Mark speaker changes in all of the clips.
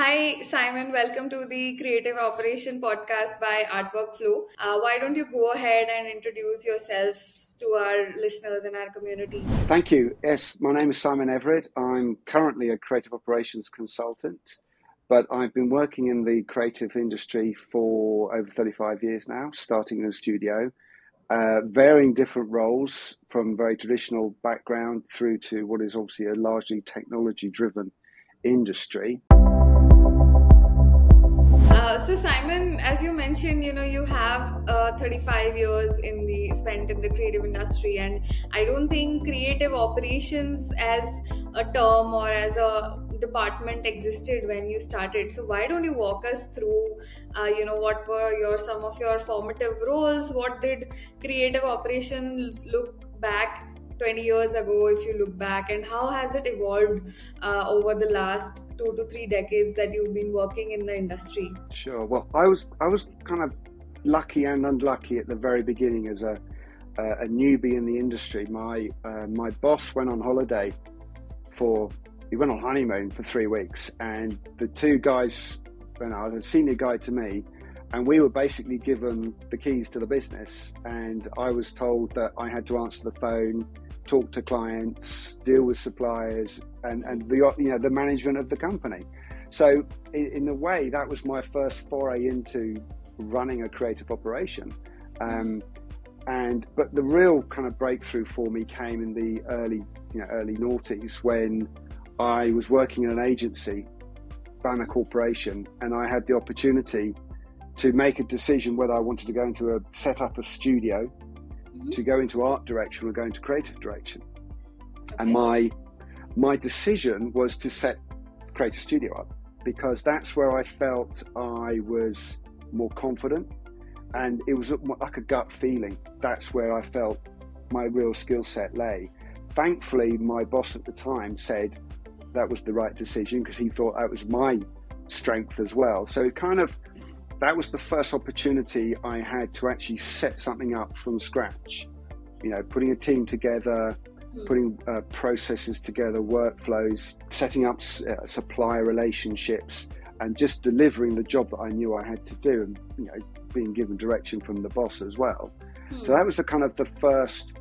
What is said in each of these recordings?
Speaker 1: hi, Simon. Welcome to the Creative Operation podcast by Artwork Flow. Uh, why don't you go ahead and introduce yourself to our listeners and our community?
Speaker 2: Thank you. Yes, my name is Simon Evered. I'm currently a creative operations consultant, but I've been working in the creative industry for over 35 years now, starting in a studio. Uh, varying different roles from very traditional background through to what is obviously a largely technology driven industry.
Speaker 1: Uh, so Simon, as you mentioned, you know you have uh, 35 years in the spent in the creative industry, and I don't think creative operations as a term or as a department existed when you started. So why don't you walk us through, uh, you know, what were your some of your formative roles? What did creative operations look back 20 years ago if you look back and how has it evolved uh, over the last two to three decades that you've been working in the industry.
Speaker 2: Sure. Well i was i was kind of lucky and unlucky at the very beginning as a a newbie in the industry. My uh, my boss went on holiday for he went on honeymoon for three weeks and the two guys you know, a senior guy to me and we were basically given the keys to the business and i was told that i had to answer the phone talk to clients, deal with suppliers, and, and the you know the management of the company. So in, in a way, that was my first foray into running a creative operation. Um, and but the real kind of breakthrough for me came in the early you know early noughties when I was working in an agency, Banner Corporation, and I had the opportunity to make a decision whether I wanted to go into a set up a studio mm-hmm. to go into art direction or go into creative direction. Okay. And my my decision was to set Creative Studio up because that's where I felt I was more confident and it was like a gut feeling. That's where I felt my real skill set lay. Thankfully, my boss at the time said that was the right decision because he thought that was my strength as well. So it kind of that was the first opportunity I had to actually set something up from scratch. You know, putting a team together, mm. putting uh, processes together, workflows, setting up uh, supplier relationships, and just delivering the job that I knew I had to do, and you know, being given direction from the boss as well. Mm. So that was the kind of the first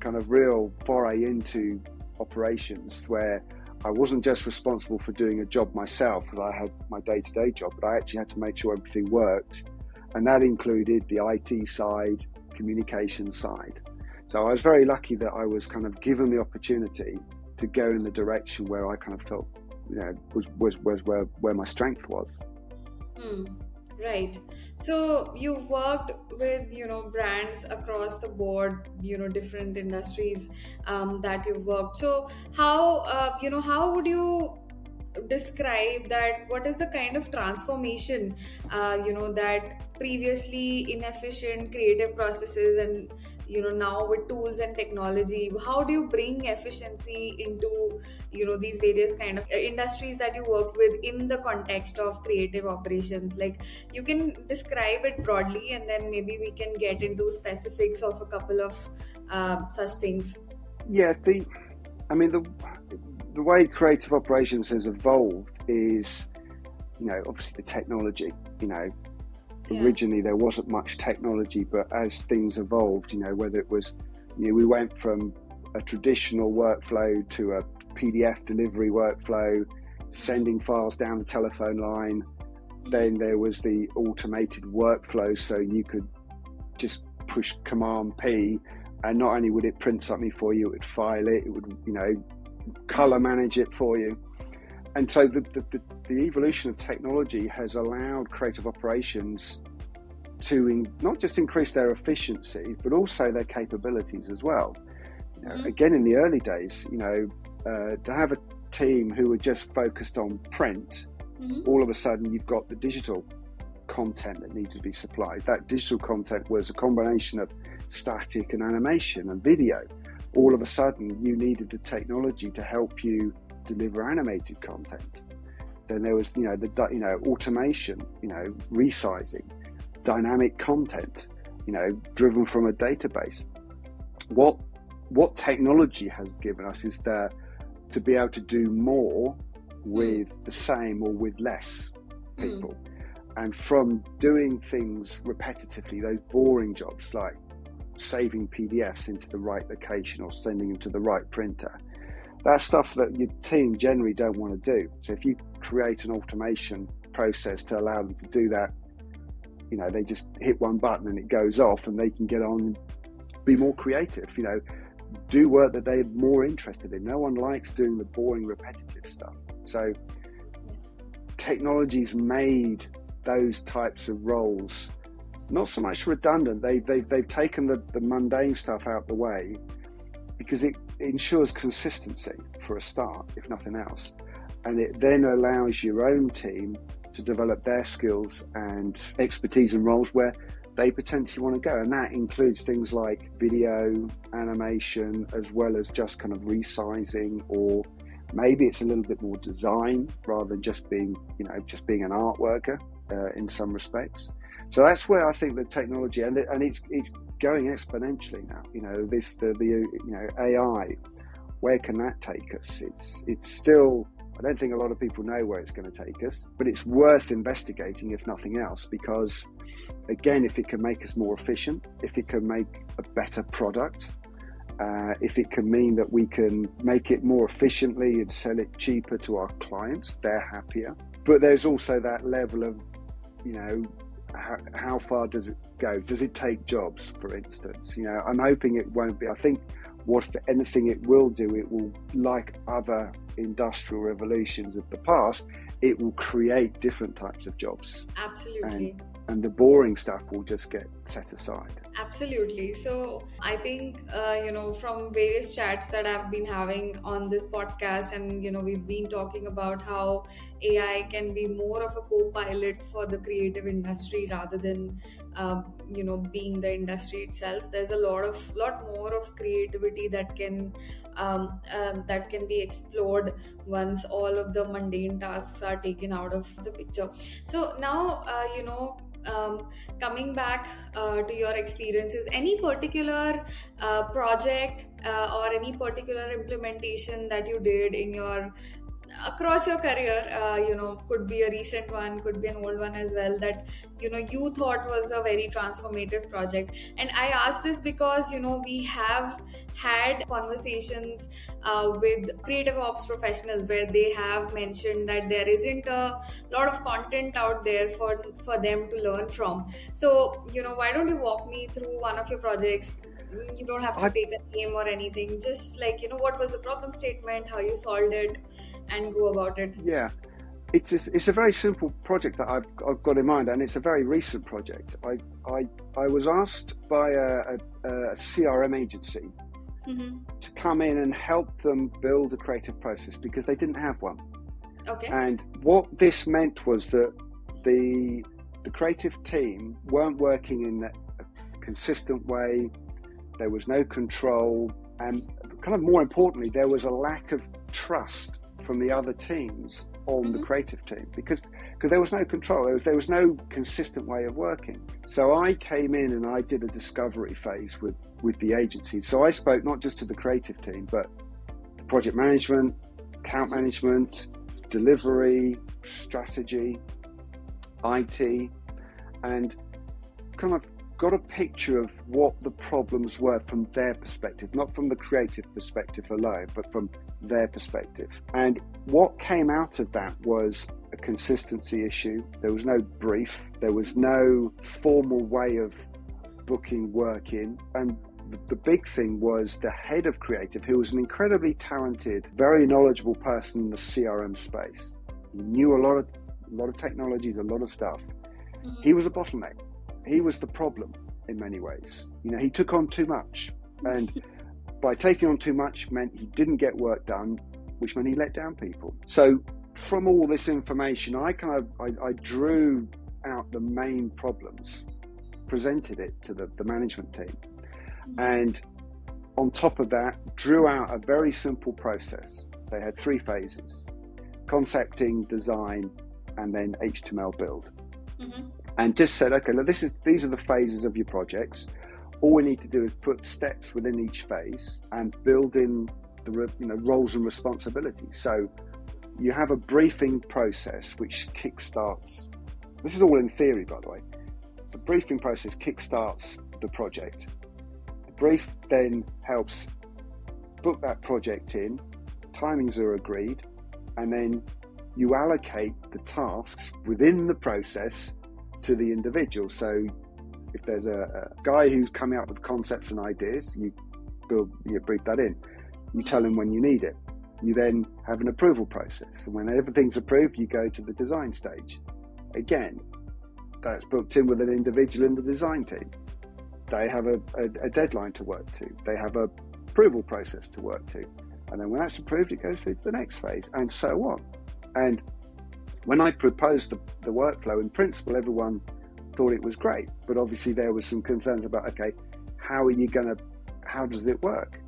Speaker 2: kind of real foray into operations where I wasn't just responsible for doing a job myself because I had my day to day job, but I actually had to make sure everything worked. And that included the IT side, communication side. So I was very lucky that I was kind of given the opportunity to go in the direction where I kind of felt, you know, was, was, was where, where my strength was.
Speaker 1: Hmm. Right. So you've worked with you know brands across the board, you know different industries um, that you've worked. So how uh, you know how would you describe that what is the kind of transformation uh, you know that previously inefficient creative processes and you know now with tools and technology how do you bring efficiency into you know these various kind of uh, industries that you work with in the context of creative operations like you can describe it broadly and then maybe we can get into specifics of a couple of uh, such things
Speaker 2: yeah the i mean the the way creative operations has evolved is, you know, obviously the technology. You know, yeah. originally there wasn't much technology, but as things evolved, you know, whether it was, you know, we went from a traditional workflow to a PDF delivery workflow, sending files down the telephone line. Mm-hmm. Then there was the automated workflow, so you could just push Command P, and not only would it print something for you, it would file it, it would, you know, color manage it for you. And so the, the, the, evolution of technology has allowed creative operations to in, not just increase their efficiency, but also their capabilities as well. You know, mm-hmm. Again, in the early days, you know, uh, to have a team who were just focused on print, mm-hmm. all of a sudden you've got the digital content that needs to be supplied. That digital content was a combination of static and animation and video all of a sudden you needed the technology to help you deliver animated content. Then there was, you know, the you know automation, you know, resizing, dynamic content, you know, driven from a database. What what technology has given us is that to be able to do more with mm. the same or with less people. Mm. And from doing things repetitively, those boring jobs like saving PDFs into the right location or sending them to the right printer, that's stuff that your team generally don't want to do. So if you create an automation process to allow them to do that, you know, they just hit one button and it goes off and they can get on and be more creative, you know, do work that they're more interested in. No one likes doing the boring, repetitive stuff. So technology's made those types of roles not so much redundant. They, they, they've taken the, the mundane stuff out the way because it ensures consistency for a start, if nothing else. And it then allows your own team to develop their skills and expertise and roles where they potentially want to go. And that includes things like video, animation, as well as just kind of resizing or maybe it's a little bit more design rather than just being, you know, just being an art worker uh, in some respects. So that's where I think the technology and, and it's it's going exponentially now. You know, this the, the you know AI, where can that take us? It's it's still I don't think a lot of people know where it's going to take us, but it's worth investigating if nothing else because again, if it can make us more efficient, if it can make a better product, uh, if it can mean that we can make it more efficiently and sell it cheaper to our clients, they're happier. But there's also that level of, you know, how, how, far does it go? Does it take jobs, for instance? You know, I'm hoping it won't be. I think what if anything it will do, it will, like other industrial revolutions of the past, it will create different types of jobs.
Speaker 1: Absolutely.
Speaker 2: And, and the boring stuff will just get set aside.
Speaker 1: Absolutely. So I think, uh, you know, from various chats that I've been having on this podcast, and, you know, we've been talking about how AI can be more of a co pilot for the creative industry rather than, uh, you know, being the industry itself. There's a lot of, lot more of creativity that can. Um, um, that can be explored once all of the mundane tasks are taken out of the picture. So now, uh, you know, um, coming back uh, to your experiences any particular uh, project uh, or any particular implementation that you did in your across your career uh, you know could be a recent one could be an old one as well that you know you thought was a very transformative project? And i ask this because you know we have had conversations uh, with creative ops professionals where they have mentioned that there isn't a lot of content out there for for them to learn from. So you know why don't you walk me through one of your projects? You don't have to I, take a name or anything just like you know what was the problem statement how you solved it and go about it.
Speaker 2: Yeah. It's a, it's a very simple project that I've, I've got in mind, and it's a very recent project. I I, I was asked by a, a, a CRM agency mm-hmm. to come in and help them build a creative process because they didn't have one.
Speaker 1: Okay.
Speaker 2: And what this meant was that the the creative team weren't working in a consistent way. There was no control, and kind of more importantly, there was a lack of trust from the other teams on mm-hmm. the creative team because because there was no control. There was, there was no consistent way of working. So I came in and I did a discovery phase with with the agency. So I spoke not just to the creative team, but project management, account management, delivery, strategy, IT, and kind of got a picture of what the problems were from their perspective, not from the creative perspective alone, but from their perspective. And what came out of that was a consistency issue. There was no brief, there was no formal way of booking work in. And the big thing was the head of creative, who was an incredibly talented, very knowledgeable person in the CRM space. He knew a lot of a lot of technologies, a lot of stuff. Mm-hmm. He was a bottleneck. He was the problem in many ways. You know, he took on too much, and by taking on too much meant he didn't get work done, which meant he let down people. So, from all this information, I kind of I, I drew out the main problems, presented it to the, the management team, and on top of that, drew out a very simple process. They had three phases concepting, design, and then HTML build. Mm-hmm. And just said, okay, look, this is these are the phases of your projects. All we need to do is put steps within each phase and build in the you know roles and responsibilities. So you have a briefing process which kickstarts. This is all in theory, by the way. The briefing process kickstarts the project. The brief then helps book that project in, timings are agreed, and then you allocate the tasks within the process to the individual. So if there's a, a guy who's coming up with concepts and ideas, you build you brief that in. You tell him when you need it. You then have an approval process. And when everything's approved, you go to the design stage. Again, that's booked in with an individual in the design team. They have a, a, a deadline to work to. They have a approval process to work to. And then when that's approved, it goes through to the next phase, and so on. And when I proposed the, the workflow, in principle, everyone thought it was great. But obviously, there was some concerns about okay, how are you going to, how does it work?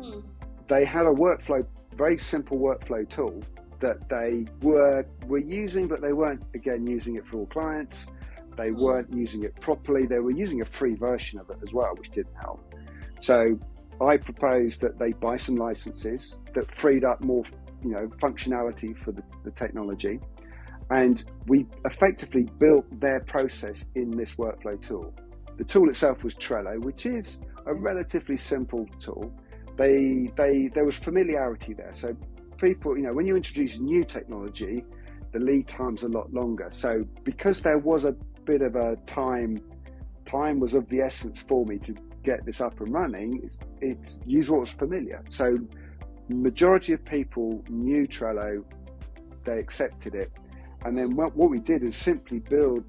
Speaker 2: Hmm. They had a workflow, very simple workflow tool that they were were using, but they weren't again using it for all clients. They hmm. weren't using it properly. They were using a free version of it as well, which didn't help. So I proposed that they buy some licenses that freed up more, you know, functionality for the, the technology, and we effectively built their process in this workflow tool. The tool itself was Trello, which is a relatively simple tool. They, they, there was familiarity there. So people, you know, when you introduce new technology, the lead time's a lot longer. So because there was a bit of a time, time was of the essence for me to get this up and running, it's, it's use what was familiar. So majority of people knew Trello, they accepted it, and then what, what we did is simply build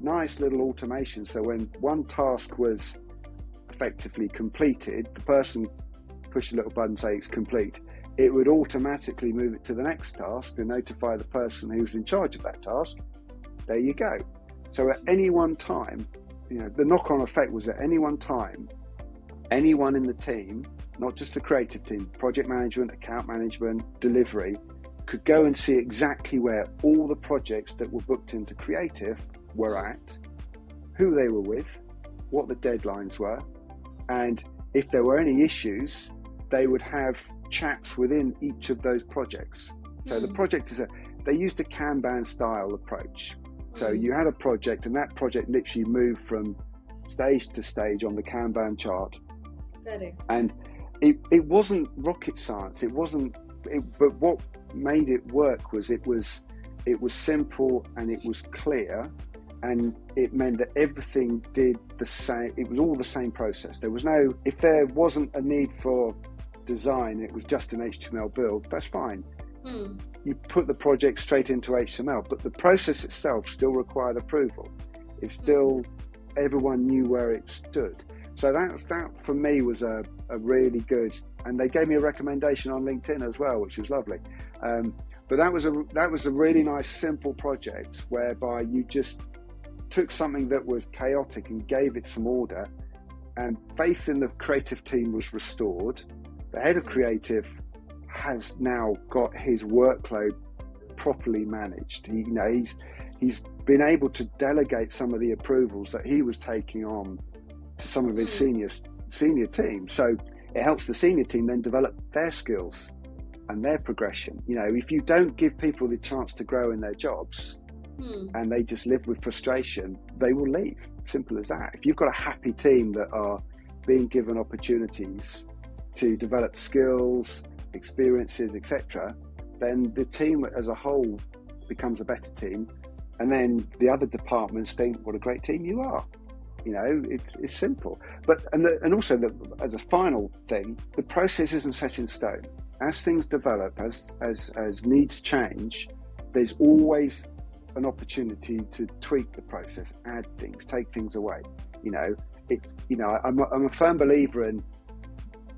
Speaker 2: nice little automation. So when one task was effectively completed, the person pushed a little button say it's complete. It would automatically move it to the next task and notify the person who's in charge of that task. There you go. So at any one time, you know, the knock on effect was at any one time, anyone in the team, not just the creative team, project management, account management, delivery, could go and see exactly where all the projects that were booked into creative were at, who they were with, what the deadlines were, and if there were any issues, they would have chats within each of those projects. So mm. the project is a, they used a Kanban style approach. So mm. you had a project, and that project literally moved from stage to stage on the Kanban chart.
Speaker 1: Correct.
Speaker 2: And it, it wasn't rocket science. It wasn't. It, but what made it work was it was it was simple and it was clear, and it meant that everything did the same. It was all the same process. There was no. If there wasn't a need for design, it was just an HTML build. That's fine. Hmm you put the project straight into HTML, but the process itself still required approval. It still, everyone knew where it stood. So that, that for me was a, a really good, and they gave me a recommendation on LinkedIn as well, which was lovely. Um, but that was a that was a really nice, simple project whereby you just took something that was chaotic and gave it some order, and faith in the creative team was restored. The head of creative has now got his workload properly managed. He, you know, he's he's been able to delegate some of the approvals that he was taking on to some of his hmm. senior senior team. So it helps the senior team then develop their skills and their progression. You know, if you don't give people the chance to grow in their jobs hmm. and they just live with frustration, they will leave. Simple as that. If you've got a happy team that are being given opportunities to develop skills, experiences, etc., then the team as a whole becomes a better team. And then the other departments think, what a great team you are. You know, it's, it's simple. But and, the, and also the, as a final thing, the process isn't set in stone. As things develop, as as as needs change, there's always an opportunity to tweak the process, add things, take things away. You know, it. You know, I'm a, I'm a firm believer in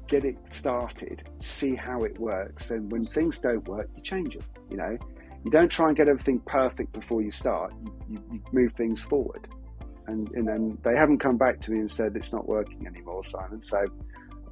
Speaker 2: get it started, see how it works, and when things don't work, you change it. You know, you don't try and get everything perfect before you start. You, you, you move things forward, and and then they haven't come back to me and said it's not working anymore, Simon. So,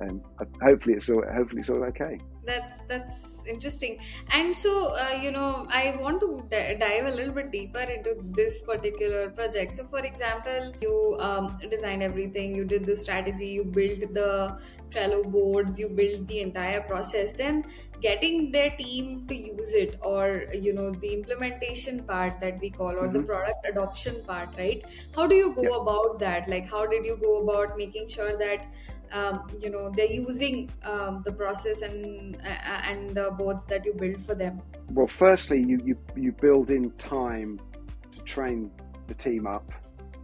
Speaker 2: um, hopefully it's all hopefully it's all okay.
Speaker 1: That's that's interesting. And so uh, you know i want to d- dive a little bit deeper into this particular project. So for example you um, designed everything you did the strategy you built the trello boards you built the entire process. Then getting their team to use it or you know the implementation part that we call or the
Speaker 2: hmm
Speaker 1: product adoption part right? How do you go
Speaker 2: Yeah.
Speaker 1: about that? Like how did you go about making sure that um, you know they're using um, the process and uh, and the boards that you build for them
Speaker 2: Well, firstly, you, you, you build in time to train the team up.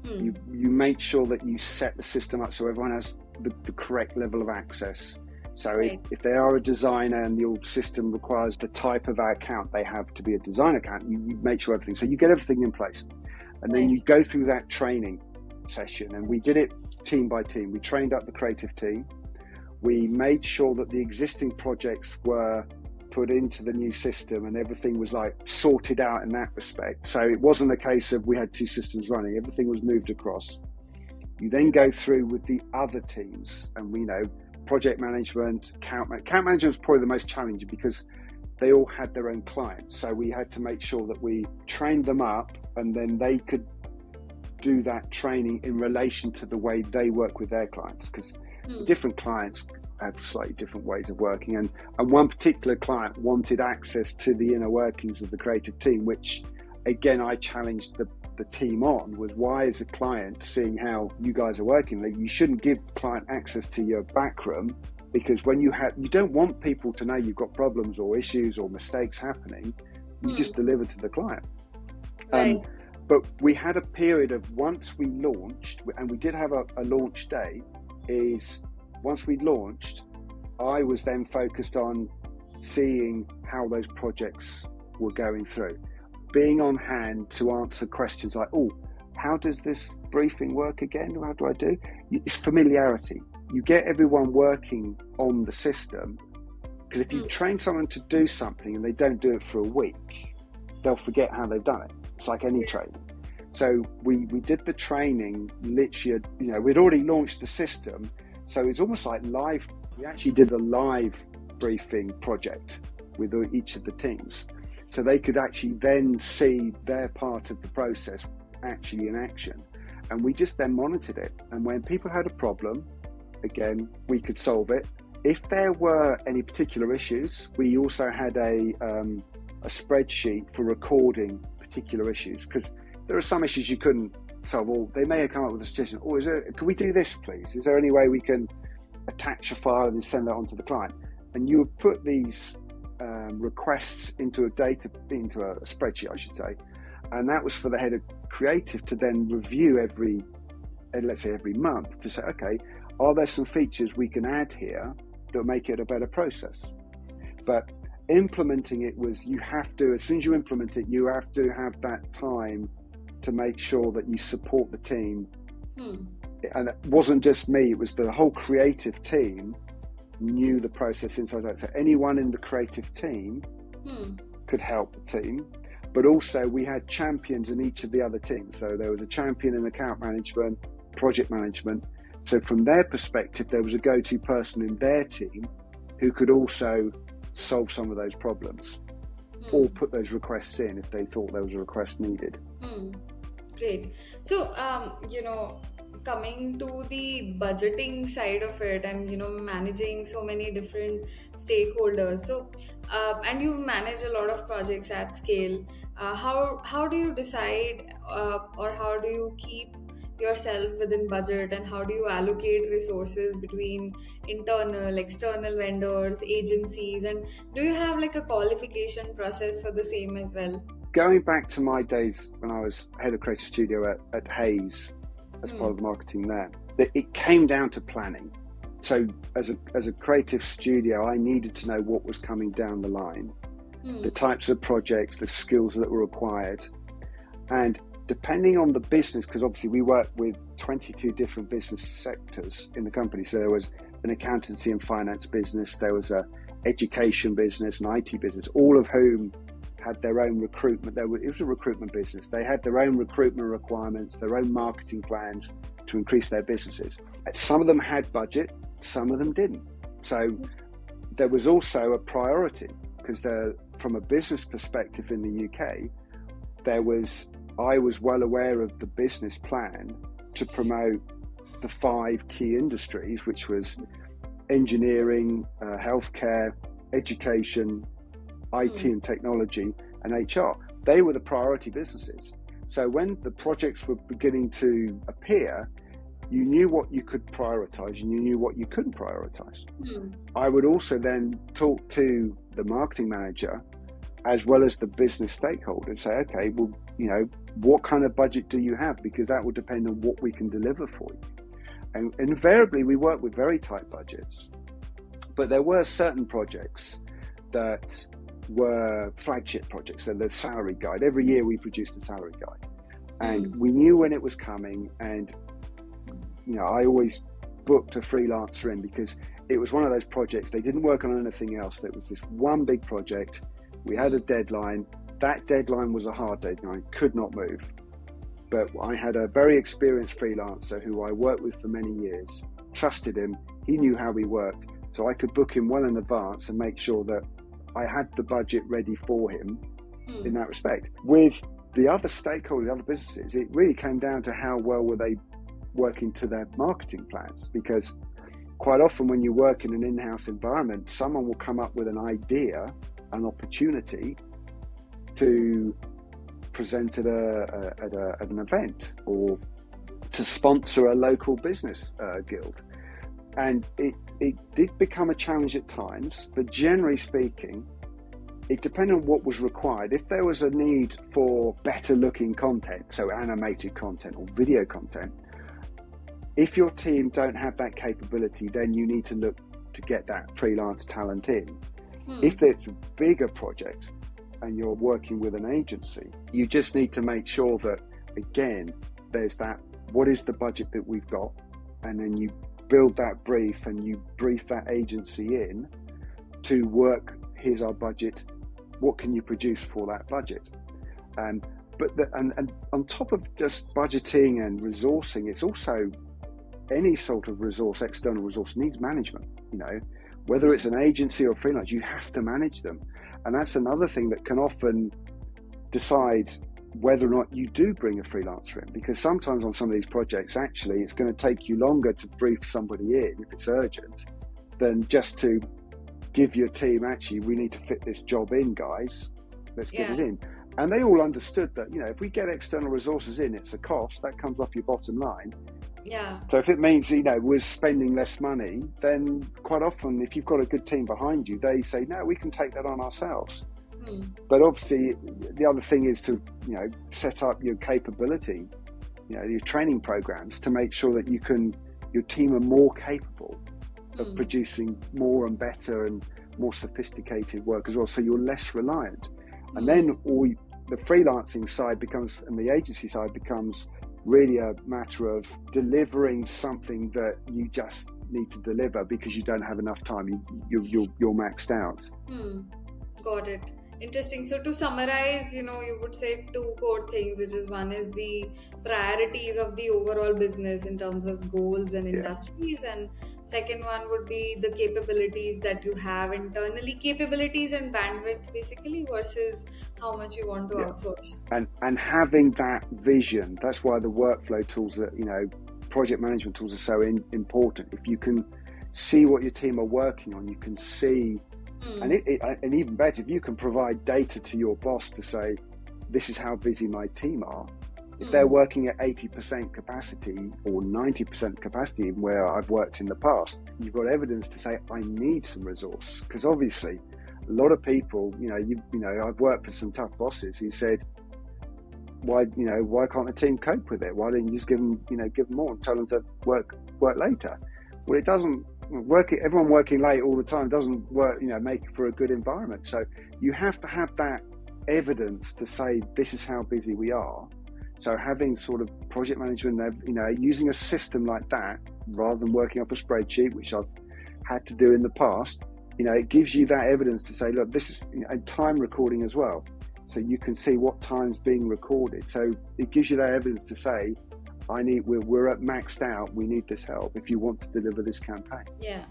Speaker 1: hmm.
Speaker 2: You, you make sure that you set the system up so everyone has the, the correct level of access. So if,
Speaker 1: right
Speaker 2: if they are a designer and the old system requires the type of account they have to be a design account, you, you make sure everything. So you get everything in place. And then
Speaker 1: right
Speaker 2: you go through that training session. And we did it team by team. We trained up the creative team. We made sure that the existing projects were put into the new system and everything was like sorted out in that respect. So it wasn't a case of we had two systems running, everything was moved across. You then go through with the other teams, and we know project management, account, account management was probably the most challenging because they all had their own clients. So we had to make sure that we trained them up and then they could do that training in relation to the way they work with their clients because
Speaker 1: hmm.
Speaker 2: different clients have slightly different ways of working. And, and one particular client wanted access to the inner workings of the creative team which again i challenged the, the team on was why is a client seeing how you guys are working? That you shouldn't give client access to your back room because when you have you don't want people to know you've got problems or issues or mistakes happening. You
Speaker 1: Hmm.
Speaker 2: just deliver to the client. Um,
Speaker 1: right
Speaker 2: but we had a period of once we launched, and we did have a, a launch day, is once we launched, I was then focused on seeing how those projects were going through, being on hand to answer questions like, oh, how does this briefing work again? How do I do? It's familiarity. You get everyone working on the system because if you
Speaker 1: Hmm.
Speaker 2: train someone to do something and they don't do it for a week, they'll forget how they've done it. It's like any training. So we, we did the training literally, you know, we'd already launched the system. So it's almost like live. We actually did a live briefing project with each of the teams. So they could actually then see their part of the process actually in action. And we just then monitored it. And when people had a problem, again, we could solve it. If there were any particular issues, we also had a, um, a spreadsheet for recording particular issues because there are some issues you couldn't solve. Or they may have come up with a suggestion. Oh, is there, can we do this, please? Is there any way we can attach a file and send that on to the client? And you would put these um, requests into a data into a spreadsheet, I should say, and that was for the head of creative to then review every, uh, let's say, every month to say, okay, are there some features we can add here that make it a better process? But implementing it was you have to as soon as you implement it you have to have that time to make sure that you support the team.
Speaker 1: Hmm.
Speaker 2: and it wasn't just me it was the whole creative team knew the process inside out. So anyone in the creative team
Speaker 1: Hmm.
Speaker 2: could help the team. But also we had champions in each of the other teams. So there was a champion in account management project management. So from their perspective there was a go-to person in their team who could also solve some of those problems
Speaker 1: Hmm.
Speaker 2: or put those requests in if they thought there was a request needed.
Speaker 1: Hmm. Great. So, um, you know, coming to the budgeting side of it and, you know, managing so many different stakeholders. So, uh, and you manage a lot of projects at scale. Uh, how, how do you decide uh, or how do you keep yourself within budget and how do you allocate resources between internal external vendors agencies and do you have like a qualification process for the same as well
Speaker 2: Going back to my days when I was head of creative studio at, at Hays as
Speaker 1: Hmm.
Speaker 2: part of marketing there, it came down to planning. So as a as a creative studio, I needed to know what was coming down the line,
Speaker 1: Hmm.
Speaker 2: the types of projects, the skills that were required, and depending on the business, because obviously we work with 22 different business sectors in the company. So there was an accountancy and finance business, there was a education business, an IT business, all of whom had their own recruitment. There it was a recruitment business. They had their own recruitment requirements, their own marketing plans to increase their businesses. Some of them had budget, some of them didn't. So there was also a priority because from a business perspective in the UK, there was I was well aware of the business plan to promote the five key industries, which was engineering, uh, healthcare, education, IT mm. and technology, and HR. They were the priority businesses. So when the projects were beginning to appear, you knew what you could prioritize and you knew what you couldn't prioritize. Mm. I would also then talk to the marketing manager as well as the business stakeholder and say, okay, well, you know, what kind of budget do you have? Because that will depend on what we can deliver for you. And invariably, we work with very tight budgets. But there were certain projects that were flagship projects. So the salary guide. Every year we produced a salary guide. And mm. we knew when it was coming. And, you know, I always booked a freelancer in because it was one of those projects. They didn't work on anything else. There was this one big project. We had a deadline. That deadline was a hard deadline, could not move. But I had a very experienced freelancer who I worked with for many years, trusted him, he knew how we worked, so I could book him well in advance and make sure that I had the budget ready for him mm. in that respect. With the other stakeholders, the other businesses, it really came down to how well were they working to their marketing plans because quite often when you work in an in-house environment someone will come up with an idea an opportunity to present at, a, at, a, at an event or to sponsor a local business uh, guild. And it, it did become a challenge at times, but generally speaking, it depended on what was required. If there was a need for better looking content, so animated content or video content, if your team don't have that capability, then you need to look to get that freelance talent in. Hmm. If it's a bigger project, and you're working with an agency, you just need to make sure that, again, there's that what is the budget that we've got? And then you build that brief and you brief that agency in to work here's our budget, what can you produce for that budget? Um, but the, and, and on top of just budgeting and resourcing, it's also any sort of resource, external resource needs management. You know, whether it's an agency or freelance, you have to manage them. And that's another thing that can often decide whether or not you do bring a freelancer in. Because sometimes on some of these projects, actually, it's going to take you longer to brief somebody in if it's urgent than just to give your team, actually, we need to fit this job in, guys. Let's get yeah. it in. And they all understood that, you know, if we get external resources in, it's a cost that comes off your bottom line.
Speaker 1: Yeah.
Speaker 2: So if it means you know we're spending less money, then quite often if you've got a good team behind you, they say no, we can take that on ourselves. Hmm. But obviously, the other thing is to you know set up your capability, you know your training programs to make sure that you can your team are more capable of hmm. producing more and better and more sophisticated work as well. So you're less reliant, and hmm. then all the freelancing side becomes and the agency side becomes really a matter of delivering something that you just need to deliver because you don't have enough time. You, you, you're, you're maxed out.
Speaker 1: Hmm. Got it. Interesting. So to summarize, you know, you would say two core things, which is one is the priorities of the overall business in terms of goals and industries, yeah. and second one would be the capabilities that you have internally, capabilities and bandwidth basically versus how much you want to yeah. outsource.
Speaker 2: And and having that vision, that's why the workflow tools that you know, project management tools are so in, important. If you can see what your team are working on, you can see Mm. And, it, it, and even better, if you can provide data to your boss to say, this is how busy my team are. If mm. they're working at 80% capacity or 90% capacity, where I've worked in the past, you've got evidence to say, I need some resource. Because obviously, a lot of people, you know, you, you know, I've worked for some tough bosses who said, why, you know, why can't the team cope with it? Why don't you just give them, you know, give them more and tell them to work, work later? Well, it doesn't working everyone working late all the time doesn't work you know make for a good environment. So you have to have that evidence to say this is how busy we are. So having sort of project management you know using a system like that rather than working off a spreadsheet which i've had to do in the past you know it gives you that evidence to say look this is you know, and time recording as well. So you can see what time's being recorded. So it gives you that evidence to say I need we're, we're at maxed out. We need this help if you want to deliver this campaign.
Speaker 1: Yeah.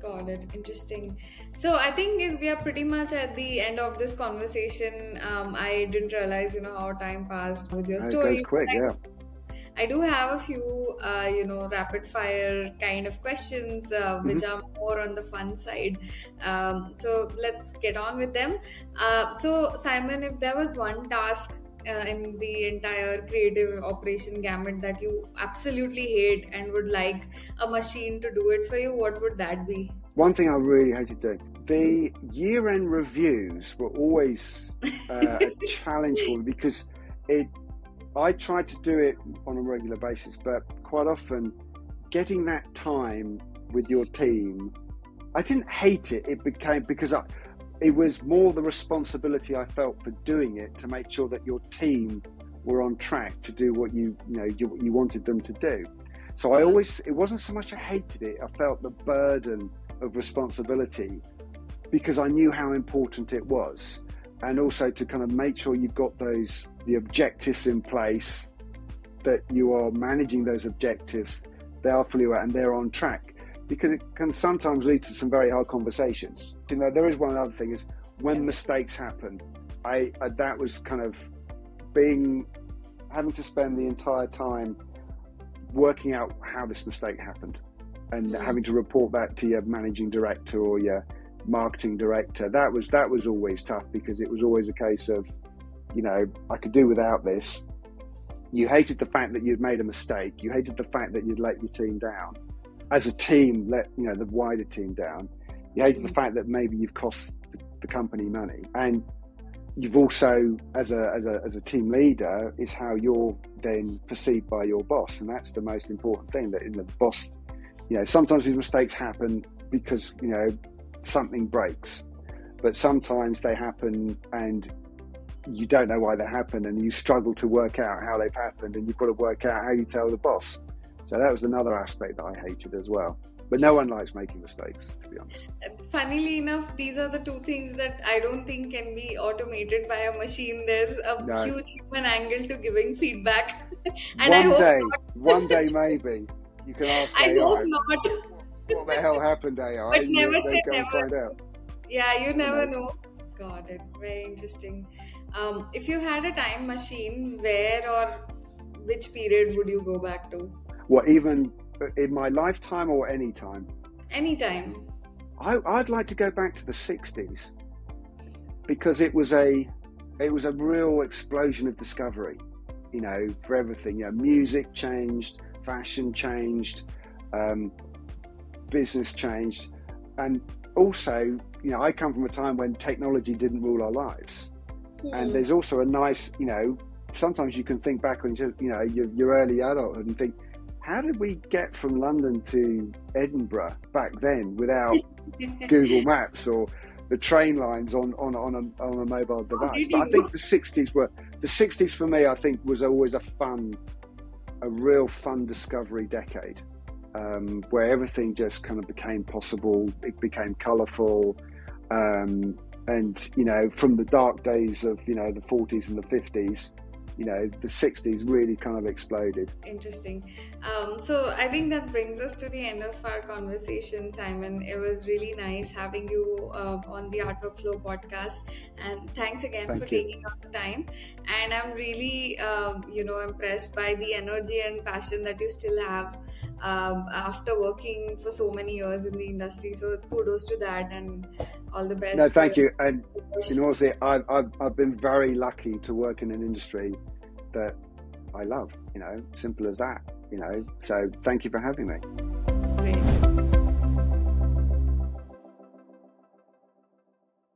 Speaker 1: Got it. Interesting. So I think we are pretty much at the end of this conversation. Um, I didn't realize, you know, how time passed with your
Speaker 2: It
Speaker 1: stories.
Speaker 2: goes quick,
Speaker 1: I,
Speaker 2: yeah.
Speaker 1: I do have a few, uh, you know, rapid fire kind of questions, uh,
Speaker 2: hmm
Speaker 1: which are more on the fun side. Um, so let's get on with them. Uh, so Simon, if there was one task uh, in the entire creative operation gamut that you absolutely hate and would like a machine to do it for you, what would that be?
Speaker 2: One thing I really hated doing the year end reviews were always uh, a challenge for me because it. I tried to do it on a regular basis, but quite often getting that time with your team, I didn't hate it. It became because I, it was more the responsibility I felt for doing it to make sure that your team were on track to do what you you know you, you wanted them to do. So I always it wasn't so much I hated it. I felt the burden of responsibility because I knew how important it was, and also to kind of make sure you've got those the objectives in place, that you are managing those objectives, they are aware and they're on track, because it can sometimes lead to some very hard conversations. You know, there is one other thing is when mistakes happen. I, I that was kind of being having to spend the entire time working out how this mistake happened and
Speaker 1: Mm.
Speaker 2: having to report that to your managing director or your marketing director that was that was always tough because it was always a case of you know i could do without this you hated the fact that you'd made a mistake you hated the fact that you'd let your team down as a team let you know the wider team down you hated the
Speaker 1: Mm.
Speaker 2: fact that maybe you've cost the, the company money. And you've also as a, as a as a team leader is how you're then perceived by your boss. And that's the most important thing that in the boss you know sometimes these mistakes happen because you know something breaks. But sometimes they happen and you don't know why they happen and you struggle to work out how they've happened and you've got to work out how you tell the boss so that was another aspect that i hated as well but no one likes making mistakes to be honest
Speaker 1: Funnily enough, these are the two things that I don't think can be automated by a machine. There's a
Speaker 2: No.
Speaker 1: huge human angle to giving feedback, and I
Speaker 2: one
Speaker 1: hope
Speaker 2: day one day maybe you can ask
Speaker 1: I
Speaker 2: ai
Speaker 1: hope not.
Speaker 2: what the hell happened ai
Speaker 1: But never say
Speaker 2: they go and
Speaker 1: never. Yeah, you never
Speaker 2: know.
Speaker 1: know. Got it. Very interesting. Um, if you had a time machine, where or which period would you go back to?
Speaker 2: What even in my lifetime or any time
Speaker 1: Anytime.
Speaker 2: I, I'd like to go back to the 60s because it was a it was a real explosion of discovery you know for everything you know music changed fashion changed um, business changed and also you know I come from a time when technology didn't rule our lives and
Speaker 1: Hmm.
Speaker 2: there's also a nice you know sometimes you can think back on just you know your, your early adulthood and think how did we get from London to Edinburgh back then without Google Maps or the train lines on on on a, on a mobile device. But I think the '60s were the '60s for me. I think was always a fun, a real fun discovery decade, um, where everything just kind of became possible. It became colourful, um, and you know, from the dark days of you know the '40s and the '50s, you know, the '60s really kind of exploded.
Speaker 1: Interesting. Um, so I think that brings us to the end of our conversation, Simon. It was really nice having you uh, on the Artwork Flow podcast, and thanks again
Speaker 2: Thank
Speaker 1: for
Speaker 2: you.
Speaker 1: taking out the time. And I'm really, um, you know, impressed by the energy and passion that you still have um, after working for so many years in the industry. So kudos to that, and all the best.
Speaker 2: No, thank you. And in all honesty, I've, I've, I've been very lucky to work in an industry that I love, you know, simple as that, you know. So thank you for having me.